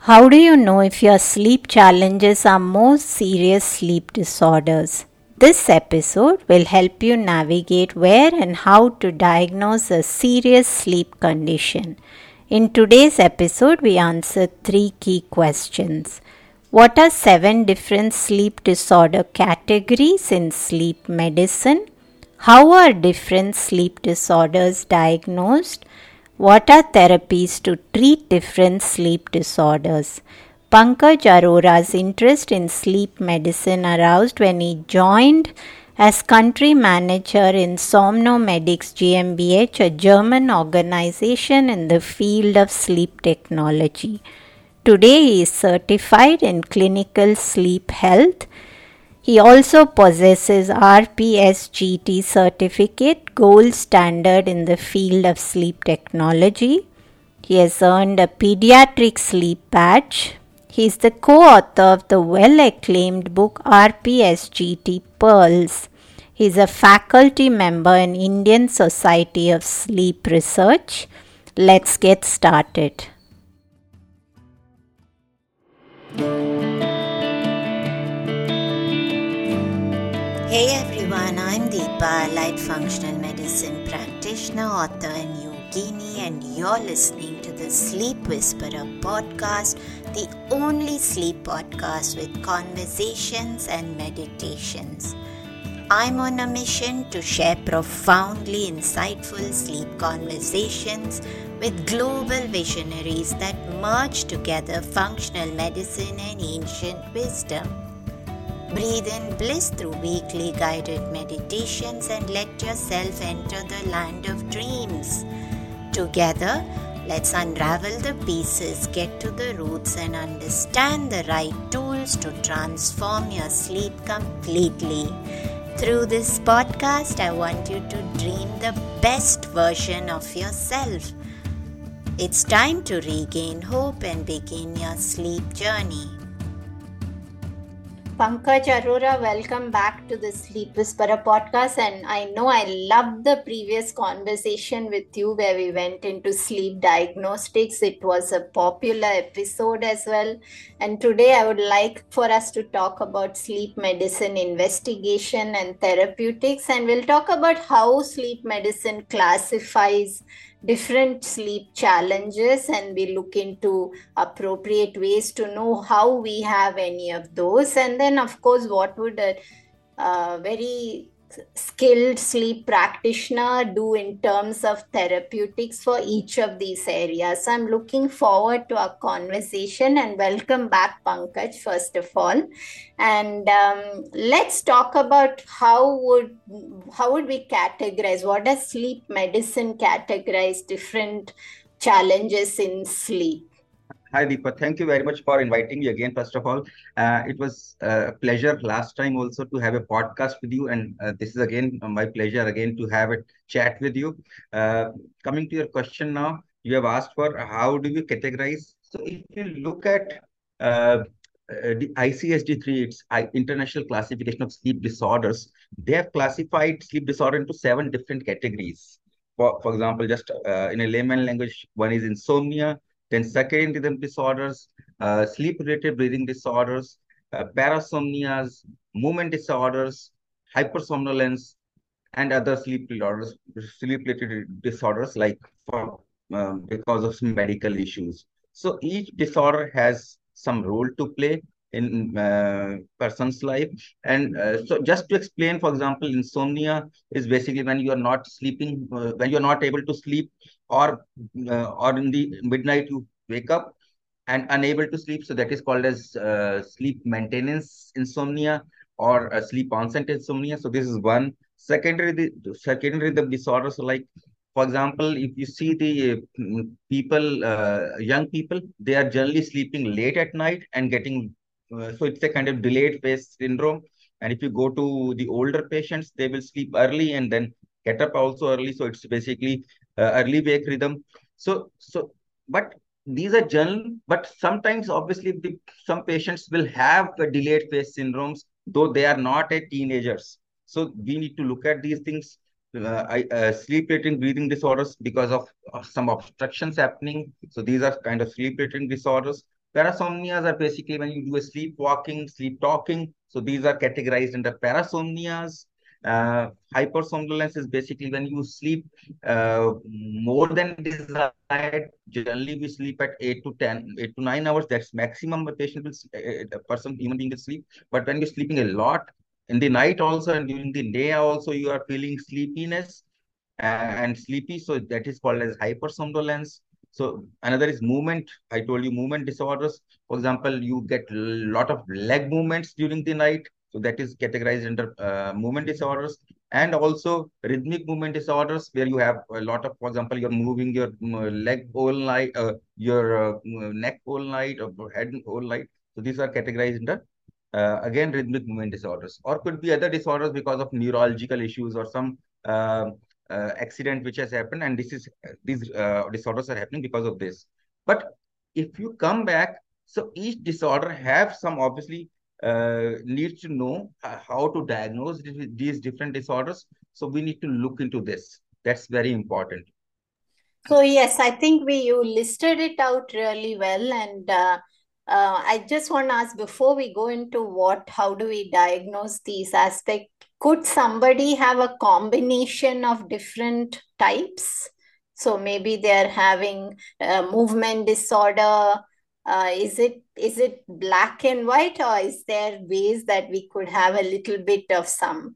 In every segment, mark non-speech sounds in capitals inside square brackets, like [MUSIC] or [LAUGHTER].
How do you know if your sleep challenges are more serious sleep disorders? This episode will help you navigate where and how to diagnose a serious sleep condition. In today's episode, we answer three key questions. What are seven different sleep disorder categories in sleep medicine? How are different sleep disorders diagnosed? What are therapies to treat different sleep disorders? Pankaj Arora's interest in sleep medicine aroused when he joined as country manager in Somnomedics GmbH, a German organization in the field of sleep technology. Today he is certified in clinical sleep health he also possesses RPSGT certificate, gold standard in the field of sleep technology. He has earned a pediatric sleep badge. He is the co-author of the well-acclaimed book RPSGT Pearls. He is a faculty member in Indian Society of Sleep Research. Let's get started. Hey everyone, I'm Deepa, allied functional medicine practitioner, author, and yogini, and you're listening to the Sleep Whisperer podcast, the only sleep podcast with conversations and meditations. I'm on a mission to share profoundly insightful sleep conversations with global visionaries that merge together functional medicine and ancient wisdom. Breathe in bliss through weekly guided meditations and let yourself enter the land of dreams. Together, let's unravel the pieces, get to the roots, and understand the right tools to transform your sleep completely. Through this podcast, I want you to dream the best version of yourself. It's time to regain hope and begin your sleep journey. Pankaj Arora, welcome back to the Sleep Whisperer podcast. And I know I loved the previous conversation with you where we went into sleep diagnostics. It was a popular episode as well. And today I would like for us to talk about sleep medicine investigation and therapeutics. And we'll talk about how sleep medicine classifies different sleep challenges and we look into appropriate ways to know how we have any of those. And then of course what would a, a very skilled sleep practitioner do in terms of therapeutics for each of these areas. So I'm looking forward to our conversation and welcome back, Pankaj, first of all. And um, let's talk about how would how would we categorize what does sleep medicine categorize different challenges in sleep? Hi, Deepa. Thank you very much for inviting me again. First of all, uh, it was a pleasure last time also to have a podcast with you, and uh, this is again my pleasure again to have a chat with you. Uh, coming to your question now, you have asked for how do we categorize. So, if you look at uh, uh, the ICSD-3, it's International Classification of Sleep Disorders. They have classified sleep disorder into seven different categories. For, for example, just uh, in a layman language, one is insomnia, then circadian rhythm disorders, uh, sleep-related breathing disorders, uh, parasomnias, movement disorders, hypersomnolence, and other sleep disorders, sleep-related disorders like for, um, because of some medical issues. So each disorder has some role to play in uh, person's life and uh, so just to explain for example insomnia is basically when you are not sleeping uh, when you are not able to sleep or uh, or in the midnight you wake up and unable to sleep. So that is called as uh, sleep maintenance insomnia or sleep onset insomnia. So this is one. Secondary the secondary the disorders like for example if you see the uh, people uh, young people they are generally sleeping late at night and getting uh, so it's a kind of delayed phase syndrome. And if you go to the older patients they will sleep early and then get up also early. So it's basically uh, early wake rhythm. So, so, but these are general, but sometimes obviously the, some patients will have delayed phase syndromes, though they are not a teenagers. So we need to look at these things. Uh, I, uh, sleep related breathing disorders because of, of some obstructions happening. So these are kind of sleep related disorders. Parasomnias are basically when you do a sleepwalking, sleep talking. So these are categorized under parasomnias. Uh, hypersomnolence is basically when you sleep uh, more than desired. Generally, we sleep at 8 to 10, 8 to 9 hours. That's maximum a patient will, a person, human being will sleep. But when you're sleeping a lot in the night also and during the day also, you are feeling sleepiness and sleepy. So that is called as hypersomnolence. So another is movement. I told you movement disorders. For example, you get a lot of leg movements during the night. So that is categorized under uh, movement disorders and also rhythmic movement disorders where you have a lot of, for example, you're moving your leg all night, uh, your uh, neck all night or head all night. So these are categorized under uh, again rhythmic movement disorders or could be other disorders because of neurological issues or some uh, uh, accident which has happened and this is these disorders are happening because of this but if you come back so each disorder have some obviously needs to know uh, how to diagnose these different disorders so we need to look into this that's very important so yes i think we you listed it out really well and uh, uh, I just want to ask before we go into what, how do we diagnose these aspects? Could somebody have a combination of different types? So maybe they're having a movement disorder. Uh, is it is it black and white, or is there ways that we could have a little bit of some?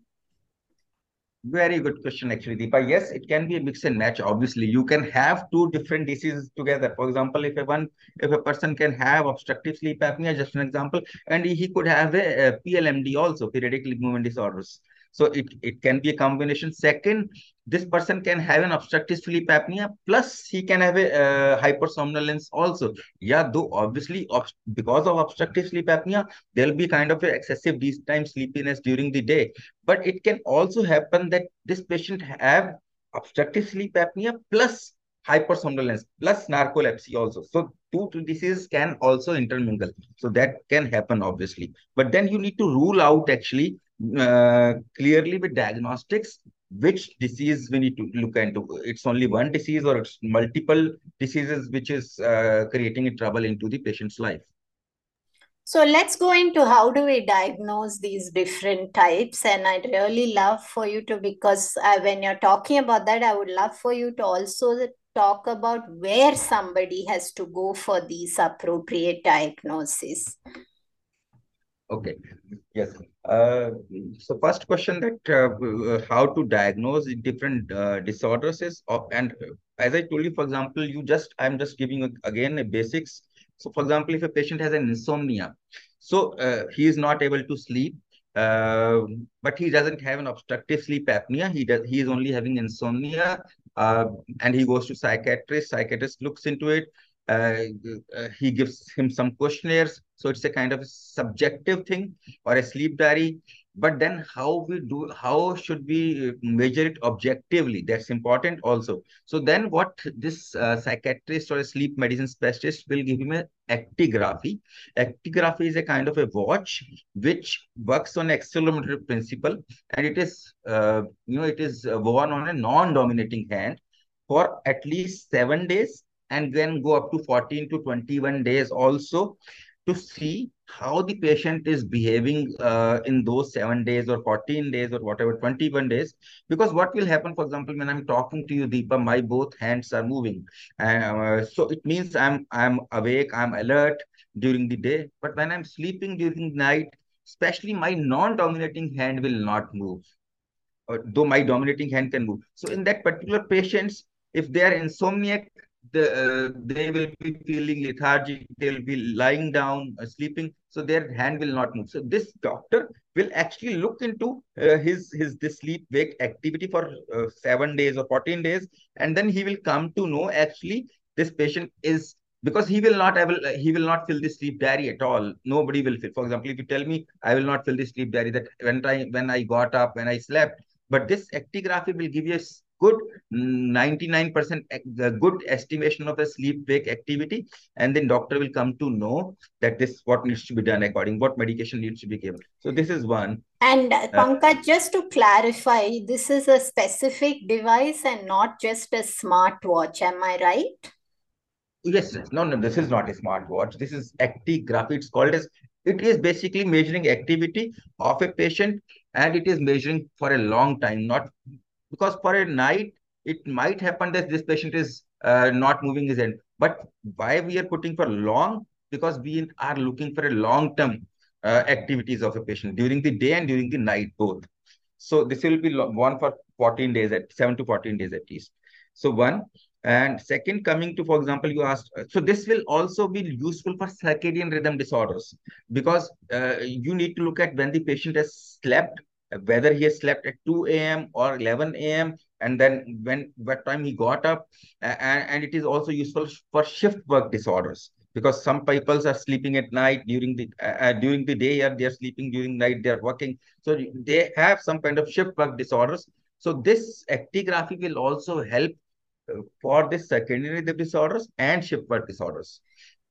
Very good question, actually, Deepa. Yes, it can be a mix and match. Obviously, you can have two different diseases together. For example, if a one, if a person can have obstructive sleep apnea, just an example, and he could have a, a PLMD also, periodic movement disorders. So it, it can be a combination. Second, this person can have an obstructive sleep apnea, plus he can have a uh, hypersomnolence also. Yeah, though obviously because of obstructive sleep apnea, there'll be kind of excessive daytime sleepiness during the day. But it can also happen that this patient have obstructive sleep apnea plus hypersomnolence plus narcolepsy also. So two, two diseases can also intermingle. So that can happen obviously. But then you need to rule out actually uh, clearly with diagnostics which disease we need to look into it's only one disease or it's multiple diseases which is uh, creating trouble into the patient's life so let's go into how do we diagnose these different types and i'd really love for you to because uh, when you're talking about that i would love for you to also talk about where somebody has to go for these appropriate diagnoses Okay. Yes. Uh, so first question that uh, uh how to diagnose different uh, disorders is, and as I told you, for example, you just I'm just giving again a basics. So for example, if a patient has an insomnia, so uh, he is not able to sleep, uh, but he doesn't have an obstructive sleep apnea. He does. He is only having insomnia, and he goes to psychiatrist. Psychiatrist looks into it. Uh, he gives him some questionnaires. So it's a kind of subjective thing or a sleep diary. But then how we do, how should we measure it objectively? That's important also. So then what this uh, psychiatrist or a sleep medicine specialist will give him a actigraphy. Actigraphy is a kind of a watch which works on accelerometer principle and it is, uh, you know, it is worn on a non-dominating hand for at least seven days and then go up to 14 to 21 days also to see how the patient is behaving uh, in those seven days or 14 days or whatever 21 days. Because what will happen for example when i'm talking to you deepa my both hands are moving. Uh, so it means i'm i'm awake i'm alert during the day. But when i'm sleeping during night especially my non-dominating hand will not move. Uh, though my dominating hand can move. So in that particular patients if they are insomniac the, uh, they will be feeling lethargic, they'll be lying down, uh, sleeping, so their hand will not move. So this doctor will actually look into uh, his his this sleep wake activity for uh, seven days or 14 days, and then he will come to know actually this patient is because he will not able he will not fill the sleep diary at all nobody will fill for example if you tell me i will not fill the sleep diary that when i when i got up when i slept but this actigraphy will give you a good 99% the good estimation of the sleep wake activity and then doctor will come to know that this what needs to be done according what medication needs to be given so this is one and uh, Pankaj, just to clarify this is a specific device and not just a smartwatch am i right Yes, yes. No, no, this is not a smartwatch. This is actigraphy. It's called as it is basically measuring activity of a patient and it is measuring for a long time, not because for a night it might happen that this patient is uh, not moving his hand. But why we are putting for long? Because we are looking for a long-term uh, activities of a patient during the day and during the night both. So this will be one for 14 days at 7 to 14 days at least. So one and second, coming to, for example, you asked, so this will also be useful for circadian rhythm disorders because uh, you need to look at when the patient has slept, whether he has slept at 2 a.m. or 11 a.m. and then when what time he got up. And, and it is also useful for shift work disorders because some people are sleeping at night during the uh, uh during the day or they are sleeping during night they are working so they have some kind of shift work disorders so this actigraphy will also help for the secondary disorders and shift work disorders.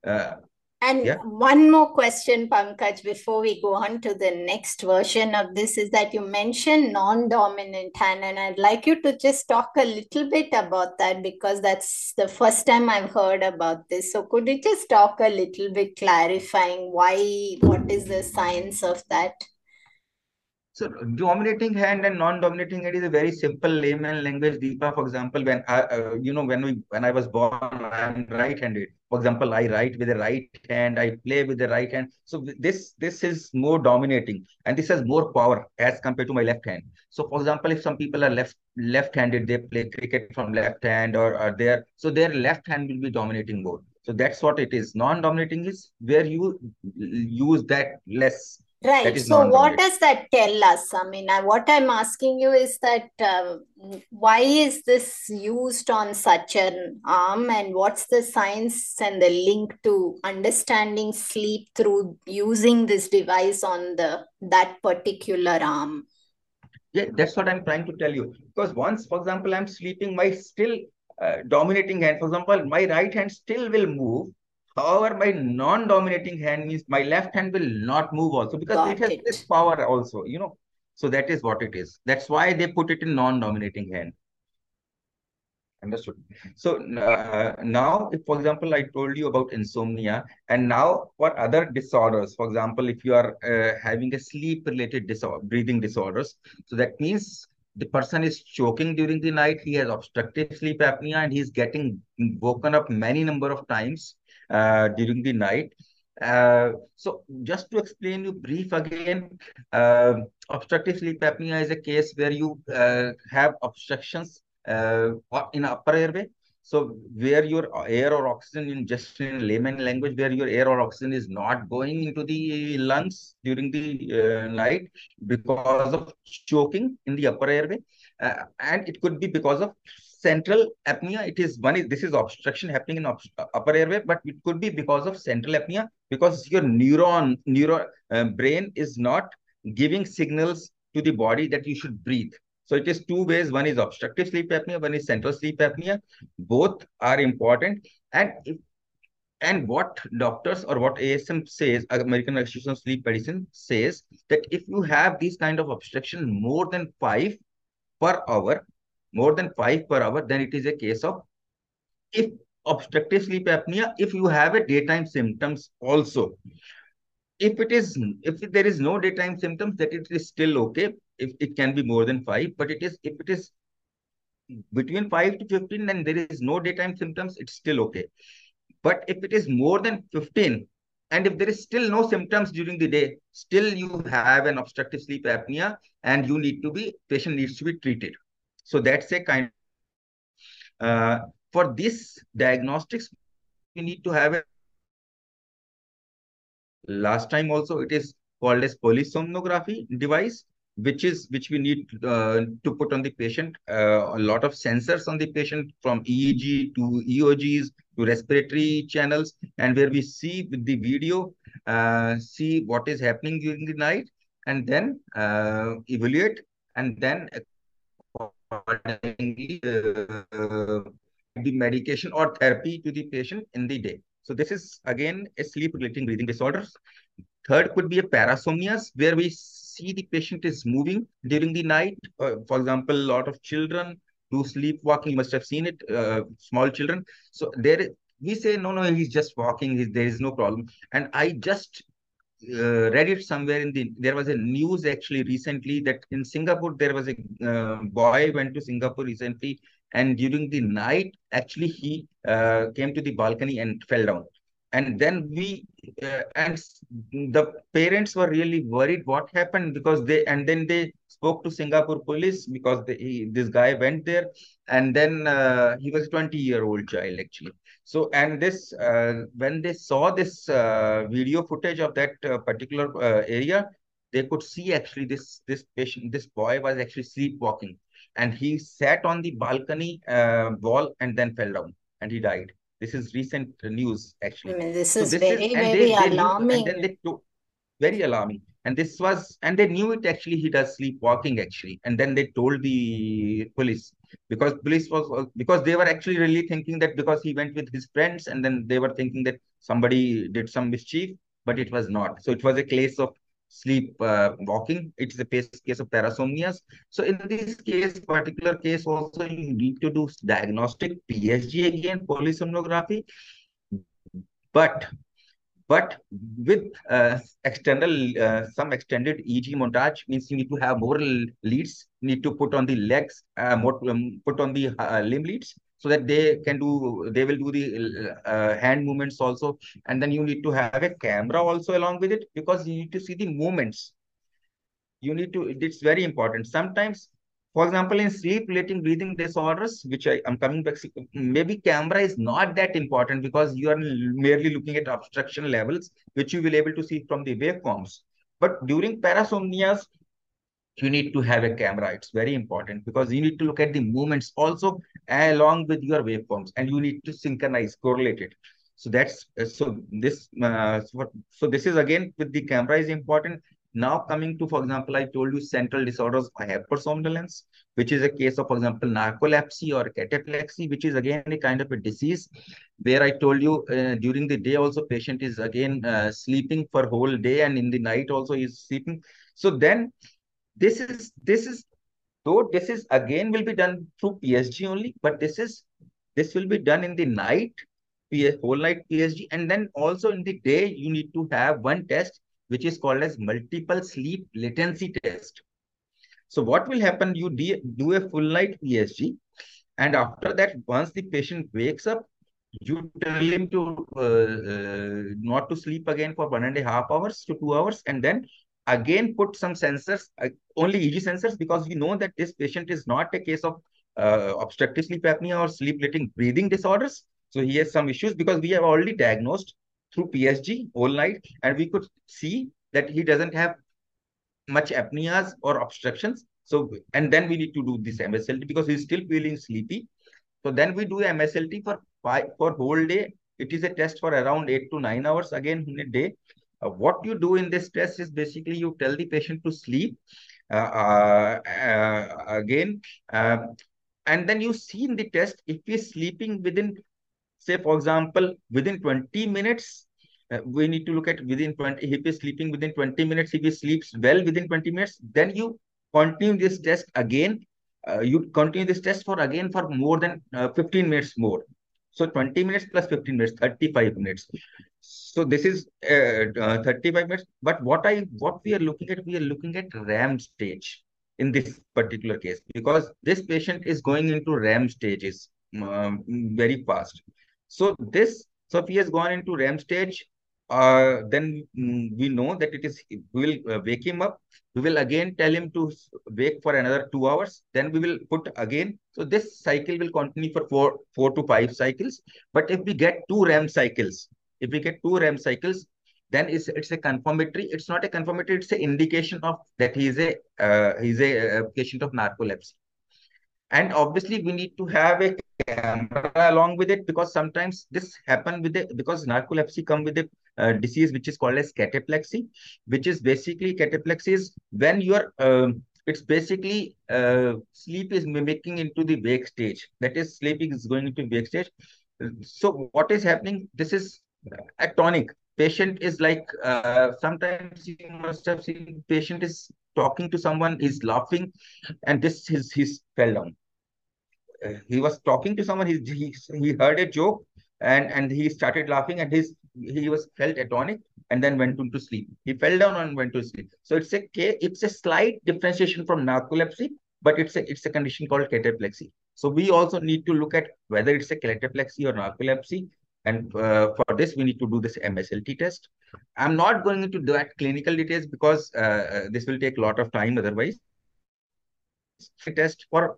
Uh, and yeah. one more question, Pankaj, before we go on to the next version of this is that you mentioned non-dominant hand, and I'd like you to just talk a little bit about that because that's the first time I've heard about this. So could you just talk a little bit clarifying why, what is the science of that? So dominating hand and non-dominating hand is a very simple layman language. Deepa, for example, when I, uh, you know, when we, when I was born, I'm right-handed. For example, I write with the right hand, I play with the right hand. So this, this is more dominating, and this has more power as compared to my left hand. So, for example, if some people are left left-handed, they play cricket from left hand, or are there, so their left hand will be dominating more. So that's what it is. Non-dominating is where you use that less Right. So, what does that tell us? I mean, I, what I'm asking you is that uh, why is this used on such an arm, and what's the science and the link to understanding sleep through using this device on the that particular arm? Yeah, that's what I'm trying to tell you. Because once, for example, I'm sleeping, my still uh, dominating hand, for example, my right hand still will move, However, my non-dominating hand means my left hand will not move also because Got it has it. this power also, you know. So that is what it is. That's why they put it in non-dominating hand. Understood. So uh, now, if for example, I told you about insomnia, and now for other disorders, for example, if you are uh, having a sleep-related disorder, breathing disorders, so that means the person is choking during the night, he has obstructive sleep apnea, and he's getting woken up many number of times during the night. Uh, so just to explain you brief again, uh, obstructive sleep apnea is a case where you uh, have obstructions uh, in upper airway. So where your air or oxygen in just in layman language, where your air or oxygen is not going into the lungs during the uh, night because of choking in the upper airway. and it could be because of central apnea it is one is this is obstruction happening in upper airway but it could be because of central apnea because your neuron neuron uh, brain is not giving signals to the body that you should breathe. So it is two ways. One is obstructive sleep apnea one is central sleep apnea. Both are important. And if, and what doctors or what ASM says, American Association of Sleep Medicine says that if you have these kind of obstruction more than five per hour, more than 5 per hour, then it is a case of if obstructive sleep apnea, if you have a daytime symptoms also. If it is, if there is no daytime symptoms, that it is still okay. If it can be more than 5, but it is, if it is between 5 to 15 and there is no daytime symptoms, it's still okay. But if it is more than 15, and if there is still no symptoms during the day, still you have an obstructive sleep apnea and you need to be, patient needs to be treated. So that's a kind uh, for this diagnostics, we need to have a last time also it is called as polysomnography device which is which we need uh, to put on the patient uh, a lot of sensors on the patient from eeg to eogs to respiratory channels and where we see the video uh, see what is happening during the night and then uh, evaluate and then uh, the medication or therapy to the patient in the day. So this is again a sleep-related breathing disorders. Third could be a parasomnias where we see the patient is moving during the night. Uh, for example, a lot of children do sleepwalking. You must have seen it, uh, small children. So there, we say no no he's just walking he's, there is no problem and i just uh, read it somewhere in the there was a news actually recently that in singapore there was a uh, boy went to singapore recently and during the night actually he uh, came to the balcony and fell down. And then we uh, and the parents were really worried what happened because they and then they spoke to singapore police because they, he, this guy went there and then uh, he was 20 year old child actually so and this uh, when they saw this uh, video footage of that uh, particular uh, area they could see actually this this patient this boy was actually sleepwalking and he sat on the balcony wall and then fell down and he died this is recent news, actually. I mean, this So is this very, and very they they knew, and alarming. then they took very alarming. And this was, and they knew it actually. He does sleepwalking actually, and then they told the police because police was because they were actually really thinking that because he went with his friends, and then they were thinking that somebody did some mischief, but it was not. So it was a case of sleep uh, walking. It's a case, of parasomnias. So in this case, particular case, also you need to do diagnostic PSG again, polysomnography, but but with uh, external uh, some extended EEG montage means you need to have more leads, need to put on the legs, uh, more um, put on the uh, limb leads so that they can do they will do the uh, hand movements also. And then you need to have a camera also along with it because you need to see the movements. You need to it's very important. Sometimes for example in sleep relating breathing disorders which I, am coming back maybe camera is not that important because you are merely looking at obstruction levels which you will able to see from the waveforms. But during parasomnias you need to have a camera. It's very important because you need to look at the movements also along with your waveforms and you need to synchronize correlate it. So that's so this uh, so this is again with the camera is important now coming to, for example, I told you central disorders of hypersomnolence, which is a case of, for example, narcolepsy or cataplexy, which is again a kind of a disease where I told you uh, during the day also patient is again uh, sleeping for whole day and in the night also is sleeping. So then this is, this is, though this is again will be done through PSG only, but this is, this will be done in the night, whole night PSG. And then also in the day, you need to have one test which is called as multiple sleep latency test. So what will happen? You do a full night PSG, and after that, once the patient wakes up, you tell him to uh, uh, not to sleep again for one and a half hours to two hours, and then again put some sensors, uh, only EEG sensors, because we know that this patient is not a case of uh, obstructive sleep apnea or sleep relating breathing disorders. So he has some issues because we have already diagnosed through PSG all night, and we could see that he doesn't have much apneas or obstructions. So, and then we need to do this MSLT because he's still feeling sleepy. So then we do MSLT for five for whole day. It is a test for around eight to nine hours again in a day. Uh, what you do in this test is basically you tell the patient to sleep uh, uh, uh again, um, and then you see in the test if he's sleeping within say for example within 20 minutes uh, we need to look at within 20 if he's sleeping within 20 minutes if he sleeps well within 20 minutes then you continue this test again. Uh, you continue this test for again for more than uh, 15 minutes more. So 20 minutes plus 15 minutes 35 minutes. So this is uh, uh 35 minutes. But what i what we are looking at we are looking at REM stage in this particular case because this patient is going into REM stages um, very fast so this, so if he has gone into REM stage, uh, then we know that it is, we will uh, wake him up. We will again tell him to wake for another two hours. Then we will put again. So this cycle will continue for four, four to five cycles. But if we get two REM cycles, if we get two REM cycles, then it's, it's a confirmatory. It's not a confirmatory. It's an indication of that he is a uh, he's a, a patient of narcolepsy. And obviously, we need to have a camera along with it because sometimes this happen with it because narcolepsy come with a uh, disease which is called as cataplexy, which is basically cataplexy is when you are uh, it's basically uh, sleep is mimicking into the wake stage. That is, sleeping is going into wake stage. So what is happening? This is atonic. Patient is like uh, sometimes you must have seen patient is talking to someone, he's laughing, and this is his fell down uh, he was talking to someone. He, he he heard a joke, and and he started laughing and his he was felt atonic and then went into sleep. He fell down and went to sleep. So it's a it's a slight differentiation from narcolepsy, but it's a it's a condition called cataplexy. So we also need to look at whether it's a cataplexy or narcolepsy. And uh, for this, we need to do this MSLT test. I'm not going into that clinical details because uh, uh, this will take a lot of time otherwise. Test for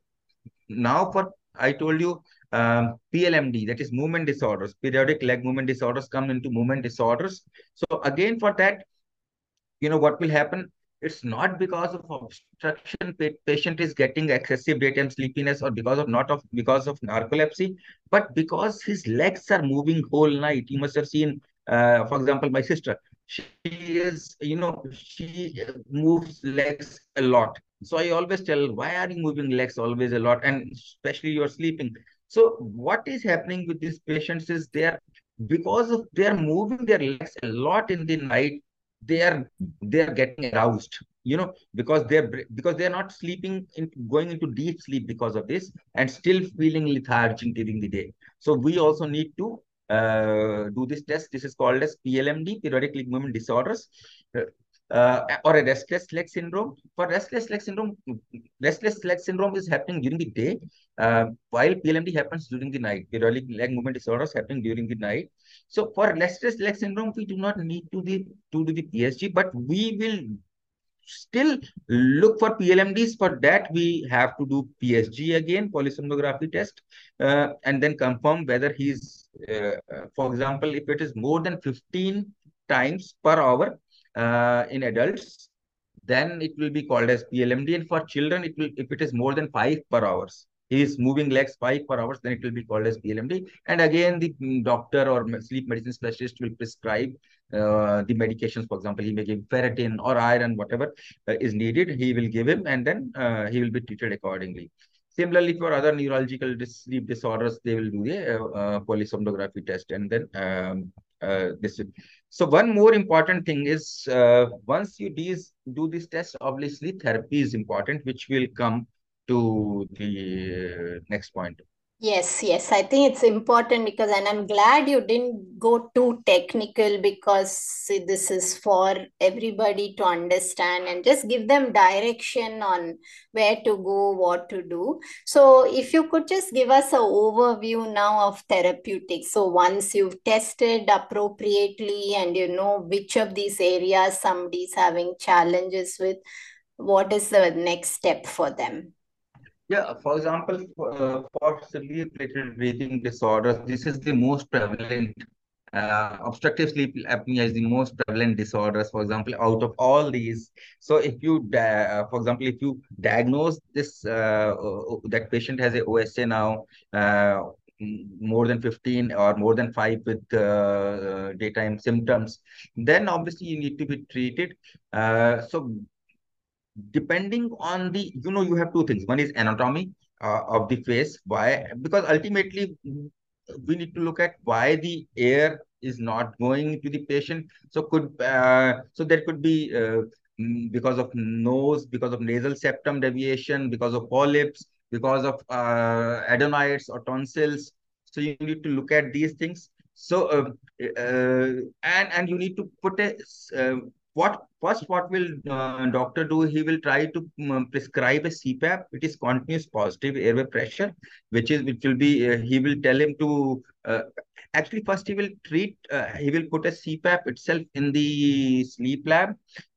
now for I told you um, PLMD, that is movement disorders, periodic leg movement disorders come into movement disorders. So again, for that, you know, what will happen? It's not because of obstruction, patient is getting excessive daytime sleepiness or because of not of because of narcolepsy, but because his legs are moving whole night. You must have seen, uh, for example, my sister, she is, you know, she moves legs a lot. So I always tell, why are you moving legs always a lot? And especially you're sleeping. So what is happening with these patients is they are because of they are moving their legs a lot in the night, they are they are getting aroused, you know, because they're because they're not sleeping in going into deep sleep because of this and still feeling lethargic during the day. So we also need to uh, do this test. This is called as PLMD, periodic leg movement disorders uh, or a restless leg syndrome. For restless leg syndrome, restless leg syndrome is happening during the day, uh, while PLMD happens during the night. Periodic leg movement disorders happening during the night. So for restless leg syndrome, we do not need to, the, to do the PSG, but we will still look for PLMDs. For that, we have to do PSG again, polysomnography test, uh, and then confirm whether he's, uh, for example, if it is more than 15 times per hour, uh, in adults, then it will be called as PLMD. And for children, it will if it is more than five per hours, he is moving legs five per hours, then it will be called as PLMD. And again, the doctor or sleep medicine specialist will prescribe uh, the medications. For example, he may give ferritin or iron, whatever uh, is needed. He will give him, and then uh, he will be treated accordingly. Similarly, for other neurological dis sleep disorders, they will do the uh, polysomnography test, and then um, uh, this. So one more important thing is uh, once you do this test, obviously therapy is important, which will come to the uh, next point. Yes, yes. I think it's important because, and I'm glad you didn't go too technical because this is for everybody to understand and just give them direction on where to go, what to do. So, if you could just give us an overview now of therapeutics. So, once you've tested appropriately and you know which of these areas somebody's having challenges with, what is the next step for them? Yeah, for example, uh, for sleep-related breathing disorders, this is the most prevalent. Uh, obstructive sleep apnea is the most prevalent disorders. For example, out of all these, so if you, uh, for example, if you diagnose this uh, uh that patient has a OSA now, uh, more than 15 or more than 5 with uh, daytime symptoms then obviously you need to be treated uh, so depending on the you know you have two things. One is anatomy uh, of the face. Why? Because ultimately we need to look at why the air is not going to the patient. So could uh, so there could be uh, mm, because of nose because of nasal septum deviation because of polyps because of uh, adenoids or tonsils. So you need to look at these things. So uh, uh, and and you need to put a uh, what first what will uh, doctor do? He will try to um, prescribe a cpap it is continuous positive airway pressure which is which will be uh, he will tell him to uh, actually first he will treat uh, he will put a cpap itself in the sleep lab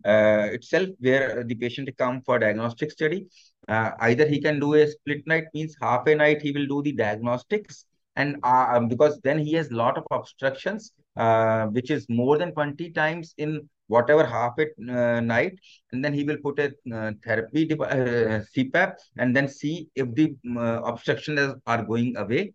uh, itself where the patient come for diagnostic study. Uh, either he can do a split night means half a night he will do the diagnostics. And um, because then he has lot of obstructions which is more than 20 times in whatever half at uh, night and then he will put a uh, therapy uh, CPAP and then see if the uh, obstructions are going away.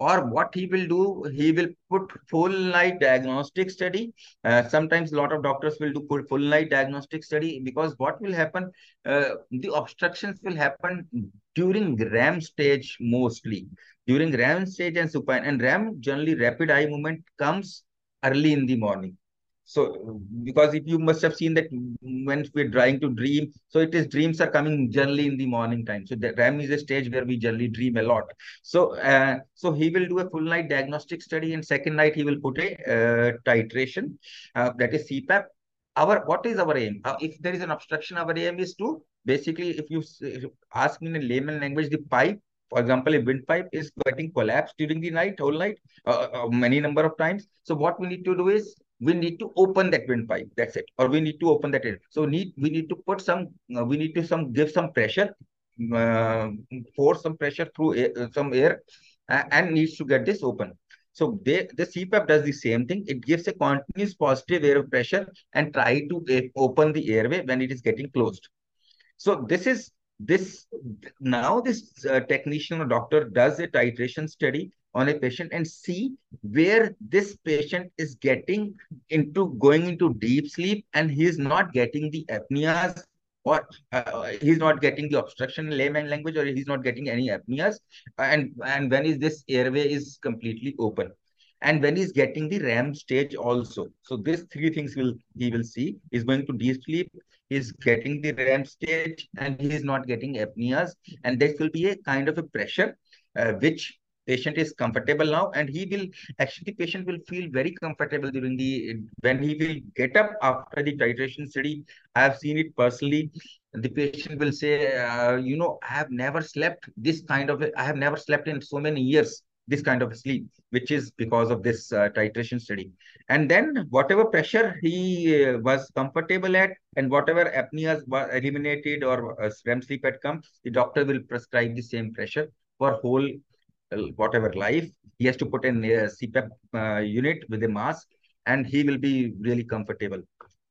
Or what he will do he will put full night diagnostic study. Uh, sometimes a lot of doctors will do full night diagnostic study because what will happen uh, the obstructions will happen during REM stage mostly. During REM stage and supine and REM generally rapid eye movement comes early in the morning So, because if you must have seen that when we're trying to dream, so it is dreams are coming generally in the morning time. So the REM is a stage where we generally dream a lot. So, uh, so he will do a full night diagnostic study, and second night he will put a uh, titration, uh, that is CPAP. Our what is our aim? Uh, if there is an obstruction, our aim is to basically, if you, ask me in layman language, the pipe for example, a windpipe is getting collapsed during the night, whole night, uh, uh, many number of times. So what we need to do is we need to open that windpipe. That's it. Or we need to open that. Air. So need we need to put some. Uh, we need to some give some pressure, uh, force some pressure through air, uh, some air, and needs to get this open. So they, the CPAP does the same thing. It gives a continuous positive air pressure and try to uh, open the airway when it is getting closed. So this is this now this uh, technician or doctor does a titration study on a patient and see where this patient is getting into going into deep sleep and he is not getting the apneas or uh, he's not getting the obstruction in layman language or he's not getting any apneas and and when is this airway is completely open and when he's getting the REM stage also. So these three things will he will see. He's going to deep sleep, he's getting the REM stage, and he is not getting apneas. And this will be a kind of a pressure uh, which patient is comfortable now and he will actually the patient will feel very comfortable during the when he will get up after the titration study i have seen it personally the patient will say uh, you know i have never slept this kind of i have never slept in so many years this kind of sleep, which is because of this uh, titration study. And then whatever pressure he uh, was comfortable at and whatever apneas were eliminated or uh, REM sleep had come, the doctor will prescribe the same pressure for whole uh, whatever life. He has to put in a CPAP uh, unit with a mask and he will be really comfortable.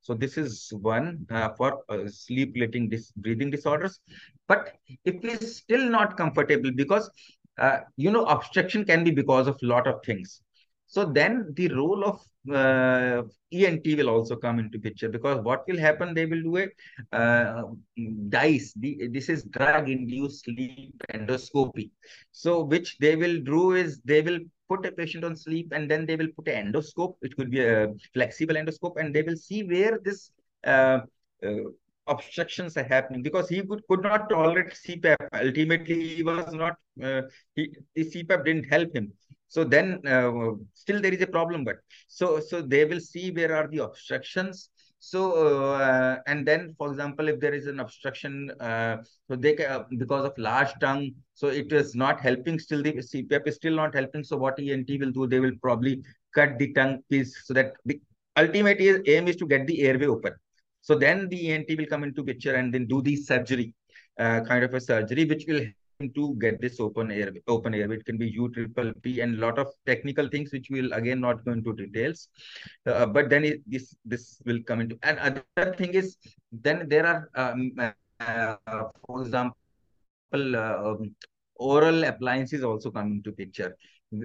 So this is one uh, for uh, sleep-related dis breathing disorders. But if he's still not comfortable because uh, you know, obstruction can be because of a lot of things. So then the role of uh, ENT will also come into picture because what will happen? They will do a uh. The, this is drug-induced sleep endoscopy. So which they will do is they will put a patient on sleep and then they will put an endoscope. It could be a flexible endoscope and they will see where this uh, uh, obstructions are happening because he could, could not tolerate CPAP. Ultimately, he was not, uh, he, the CPAP didn't help him. So then uh, still there is a problem, but so, so they will see where are the obstructions. So, uh, and then, for example, if there is an obstruction, uh, so they because of large tongue, so it is not helping still the CPAP is still not helping. So what ENT will do, they will probably cut the tongue piece so that the ultimate aim is to get the airway open. So then the ENT will come into picture and then do the surgery, uh, kind of a surgery, which will to get this open air, open air. It can be U triple P and lot of technical things, which we'll again not go into details. Uh, but then it, this this will come into. And other thing is, then there are, um, uh, for example, uh, um, oral appliances also come into picture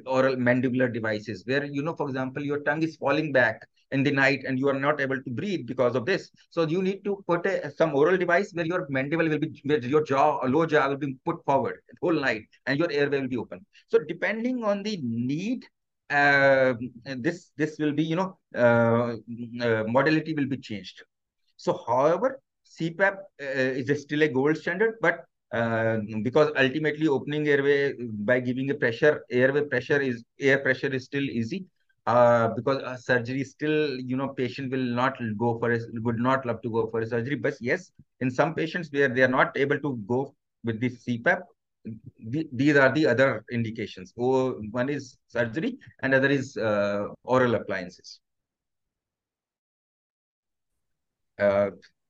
oral mandibular devices where you know for example your tongue is falling back in the night and you are not able to breathe because of this. So you need to put a, some oral device where your mandible will be, where your jaw, low jaw will be put forward whole night and your airway will be open. So depending on the need, uh, this this will be, you know, uh, uh, modality will be changed. So however, CPAP uh, is still a gold standard, but uh, because ultimately opening airway by giving a pressure, airway pressure is air pressure is still easy uh, because uh, surgery still, you know, patient will not go for it, would not love to go for a surgery. But yes, in some patients where they are not able to go with the CPAP, the, these are the other indications. Oh, one is surgery and other is uh, oral appliances.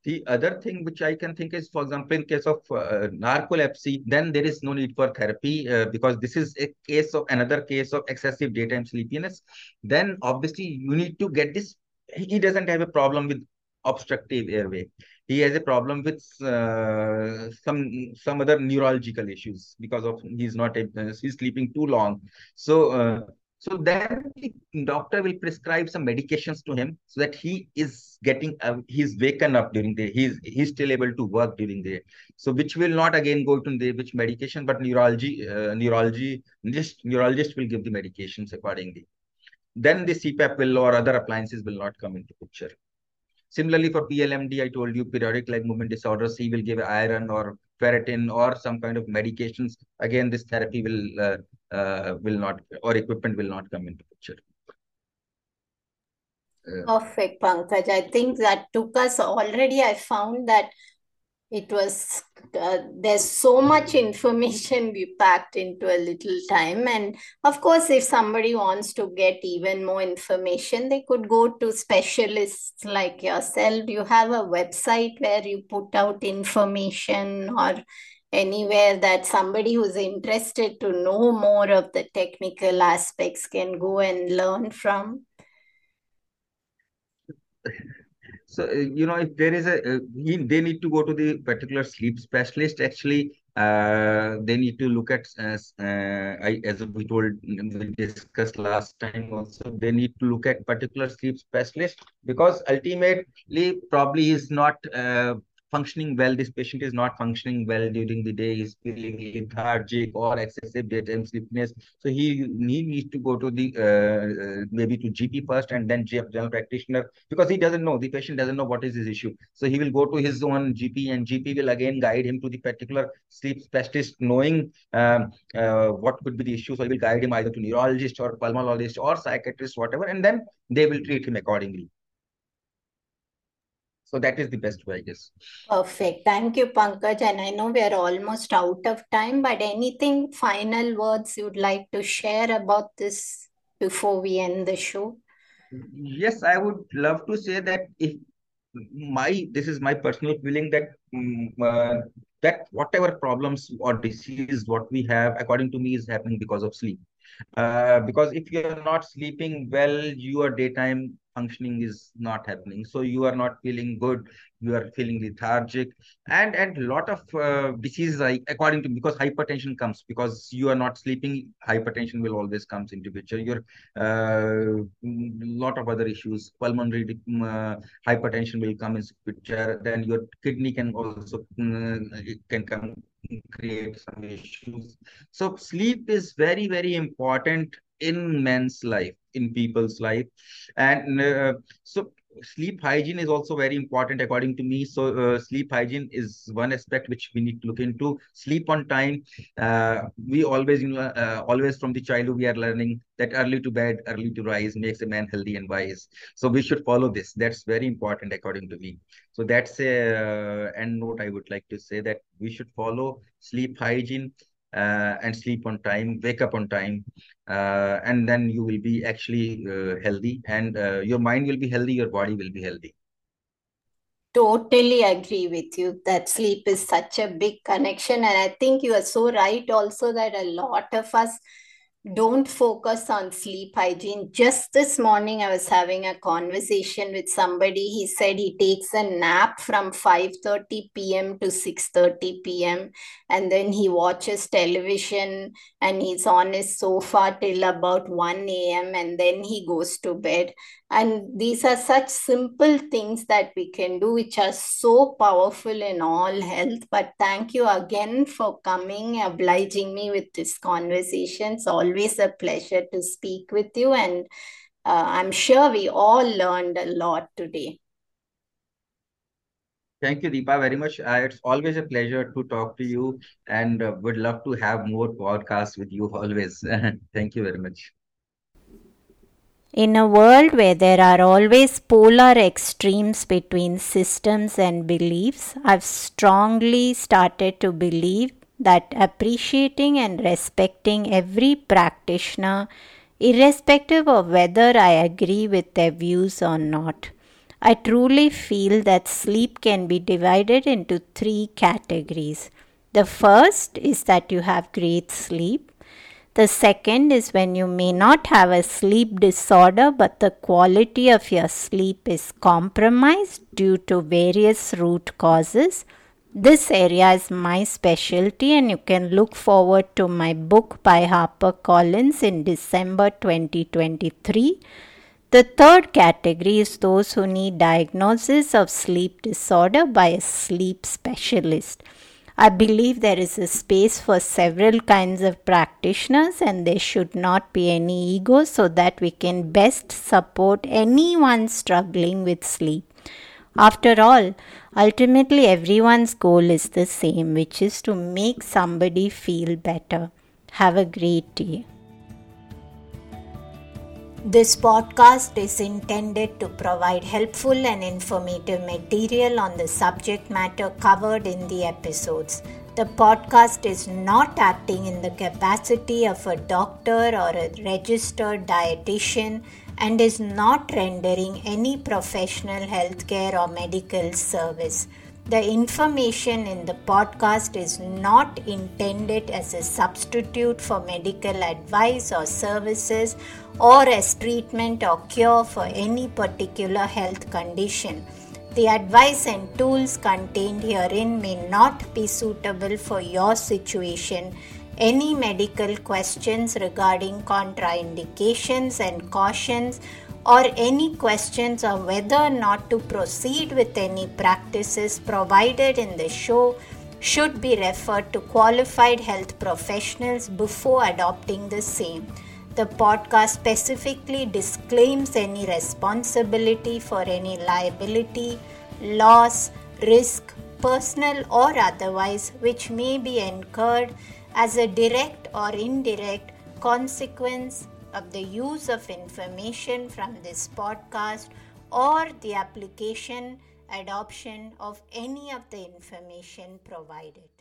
Uh, the other thing which I can think is, for example, in case of uh, narcolepsy, then there is no need for therapy uh, because this is a case of another case of excessive daytime sleepiness. Then obviously you need to get this. He doesn't have a problem with obstructive airway. He has a problem with uh, some some other neurological issues because of he's not he's sleeping too long. So uh, so then the doctor will prescribe some medications to him so that he is getting, uh, he's waken up during the, he's, he's still able to work during the day. So which will not again go to the, which medication, but neurology, uh, neurology, just neurologist will give the medications accordingly. then the CPAP will or other appliances will not come into picture. Similarly, for PLMD, I told you periodic leg movement disorders, he will give iron or ferritin or some kind of medications. Again, this therapy will uh, uh, will not or equipment will not come into picture. Uh, Perfect, Pankaj. I think that took us already. I found that it was uh, there's so much information we packed into a little time. And of course if somebody wants to get even more information they could go to specialists like yourself. You have a website where you put out information or anywhere that somebody who's interested to know more of the technical aspects can go and learn from [LAUGHS] so, uh, you know, if there is a, uh, they need to go to the particular sleep specialist. Actually, uh, they need to look at, uh, uh, I, as we told, we discussed last time also, they need to look at particular sleep specialist because ultimately probably is not uh, functioning well. This patient is not functioning well during the day. He's feeling lethargic or excessive daytime sleepiness. So he, he needs to go to the uh, uh maybe to GP first and then general practitioner because he doesn't know. The patient doesn't know what is his issue. So he will go to his own GP and GP will again guide him to the particular sleep specialist, knowing um, uh, what could be the issue. So he will guide him either to neurologist or pulmonologist or psychiatrist, whatever, and then they will treat him accordingly. So that is the best way, I guess. Perfect. Thank you, Pankaj. And I know we are almost out of time, but anything final words you'd like to share about this before we end the show? Yes, I would love to say that if my this is my personal feeling that um, uh, that whatever problems or disease what we have according to me is happening because of sleep uh, because if you're not sleeping well your daytime functioning is not happening. So you are not feeling good. You are feeling lethargic. And and lot of uh, diseases like according to because hypertension comes because you are not sleeping hypertension will always comes into picture. Your uh, lot of other issues pulmonary uh, hypertension will come into picture. Then your kidney can also uh, can come create some issues. So sleep is very very important in men's life in people's life. And uh, so sleep hygiene is also very important according to me. So uh, sleep hygiene is one aspect which we need to look into. Sleep on time uh, we always you know uh, always from the childhood we are learning that early to bed early to rise makes a man healthy and wise. So we should follow this. That's very important according to me. So that's a uh, end note i would like to say that we should follow sleep hygiene uh, and sleep on time, wake up on time, uh, and then you will be actually uh, healthy and uh, your mind will be healthy, your body will be healthy. Totally agree with you that sleep is such a big connection. And I think you are so right also that a lot of us don't focus on sleep hygiene. Just this morning, I was having a conversation with somebody. He said he takes a nap from 5:30 p.m. to 6:30 p.m. and then he watches television and he's on his sofa till about 1 a.m. and then he goes to bed. And these are such simple things that we can do, which are so powerful in all health. But thank you again for coming, obliging me with this conversation. It's always a pleasure to speak with you. And uh, I'm sure we all learned a lot today. Thank you, Deepa, very much. Uh, it's always a pleasure to talk to you and uh, would love to have more podcasts with you always. [LAUGHS] Thank you very much. In a world where there are always polar extremes between systems and beliefs, I've strongly started to believe that appreciating and respecting every practitioner, irrespective of whether I agree with their views or not. I truly feel that sleep can be divided into three categories. The first is that you have great sleep. The second is when you may not have a sleep disorder, but the quality of your sleep is compromised due to various root causes. This area is my specialty, and you can look forward to my book by HarperCollins in December 2023. The third category is those who need diagnosis of sleep disorder by a sleep specialist. I believe there is a space for several kinds of practitioners and there should not be any ego so that we can best support anyone struggling with sleep. After all, ultimately everyone's goal is the same, which is to make somebody feel better. Have a great day. This podcast is intended to provide helpful and informative material on the subject matter covered in the episodes. The podcast is not acting in the capacity of a doctor or a registered dietitian and is not rendering any professional healthcare or medical service. The information in the podcast is not intended as a substitute for medical advice or services or as treatment or cure for any particular health condition. The advice and tools contained herein may not be suitable for your situation. Any medical questions regarding contraindications and cautions or any questions on whether or not to proceed with any practices provided in the show should be referred to qualified health professionals before adopting the same. The podcast specifically disclaims any responsibility for any liability, loss, risk, personal or otherwise, which may be incurred as a direct or indirect consequence of the use of information from this podcast or the application, adoption of any of the information provided.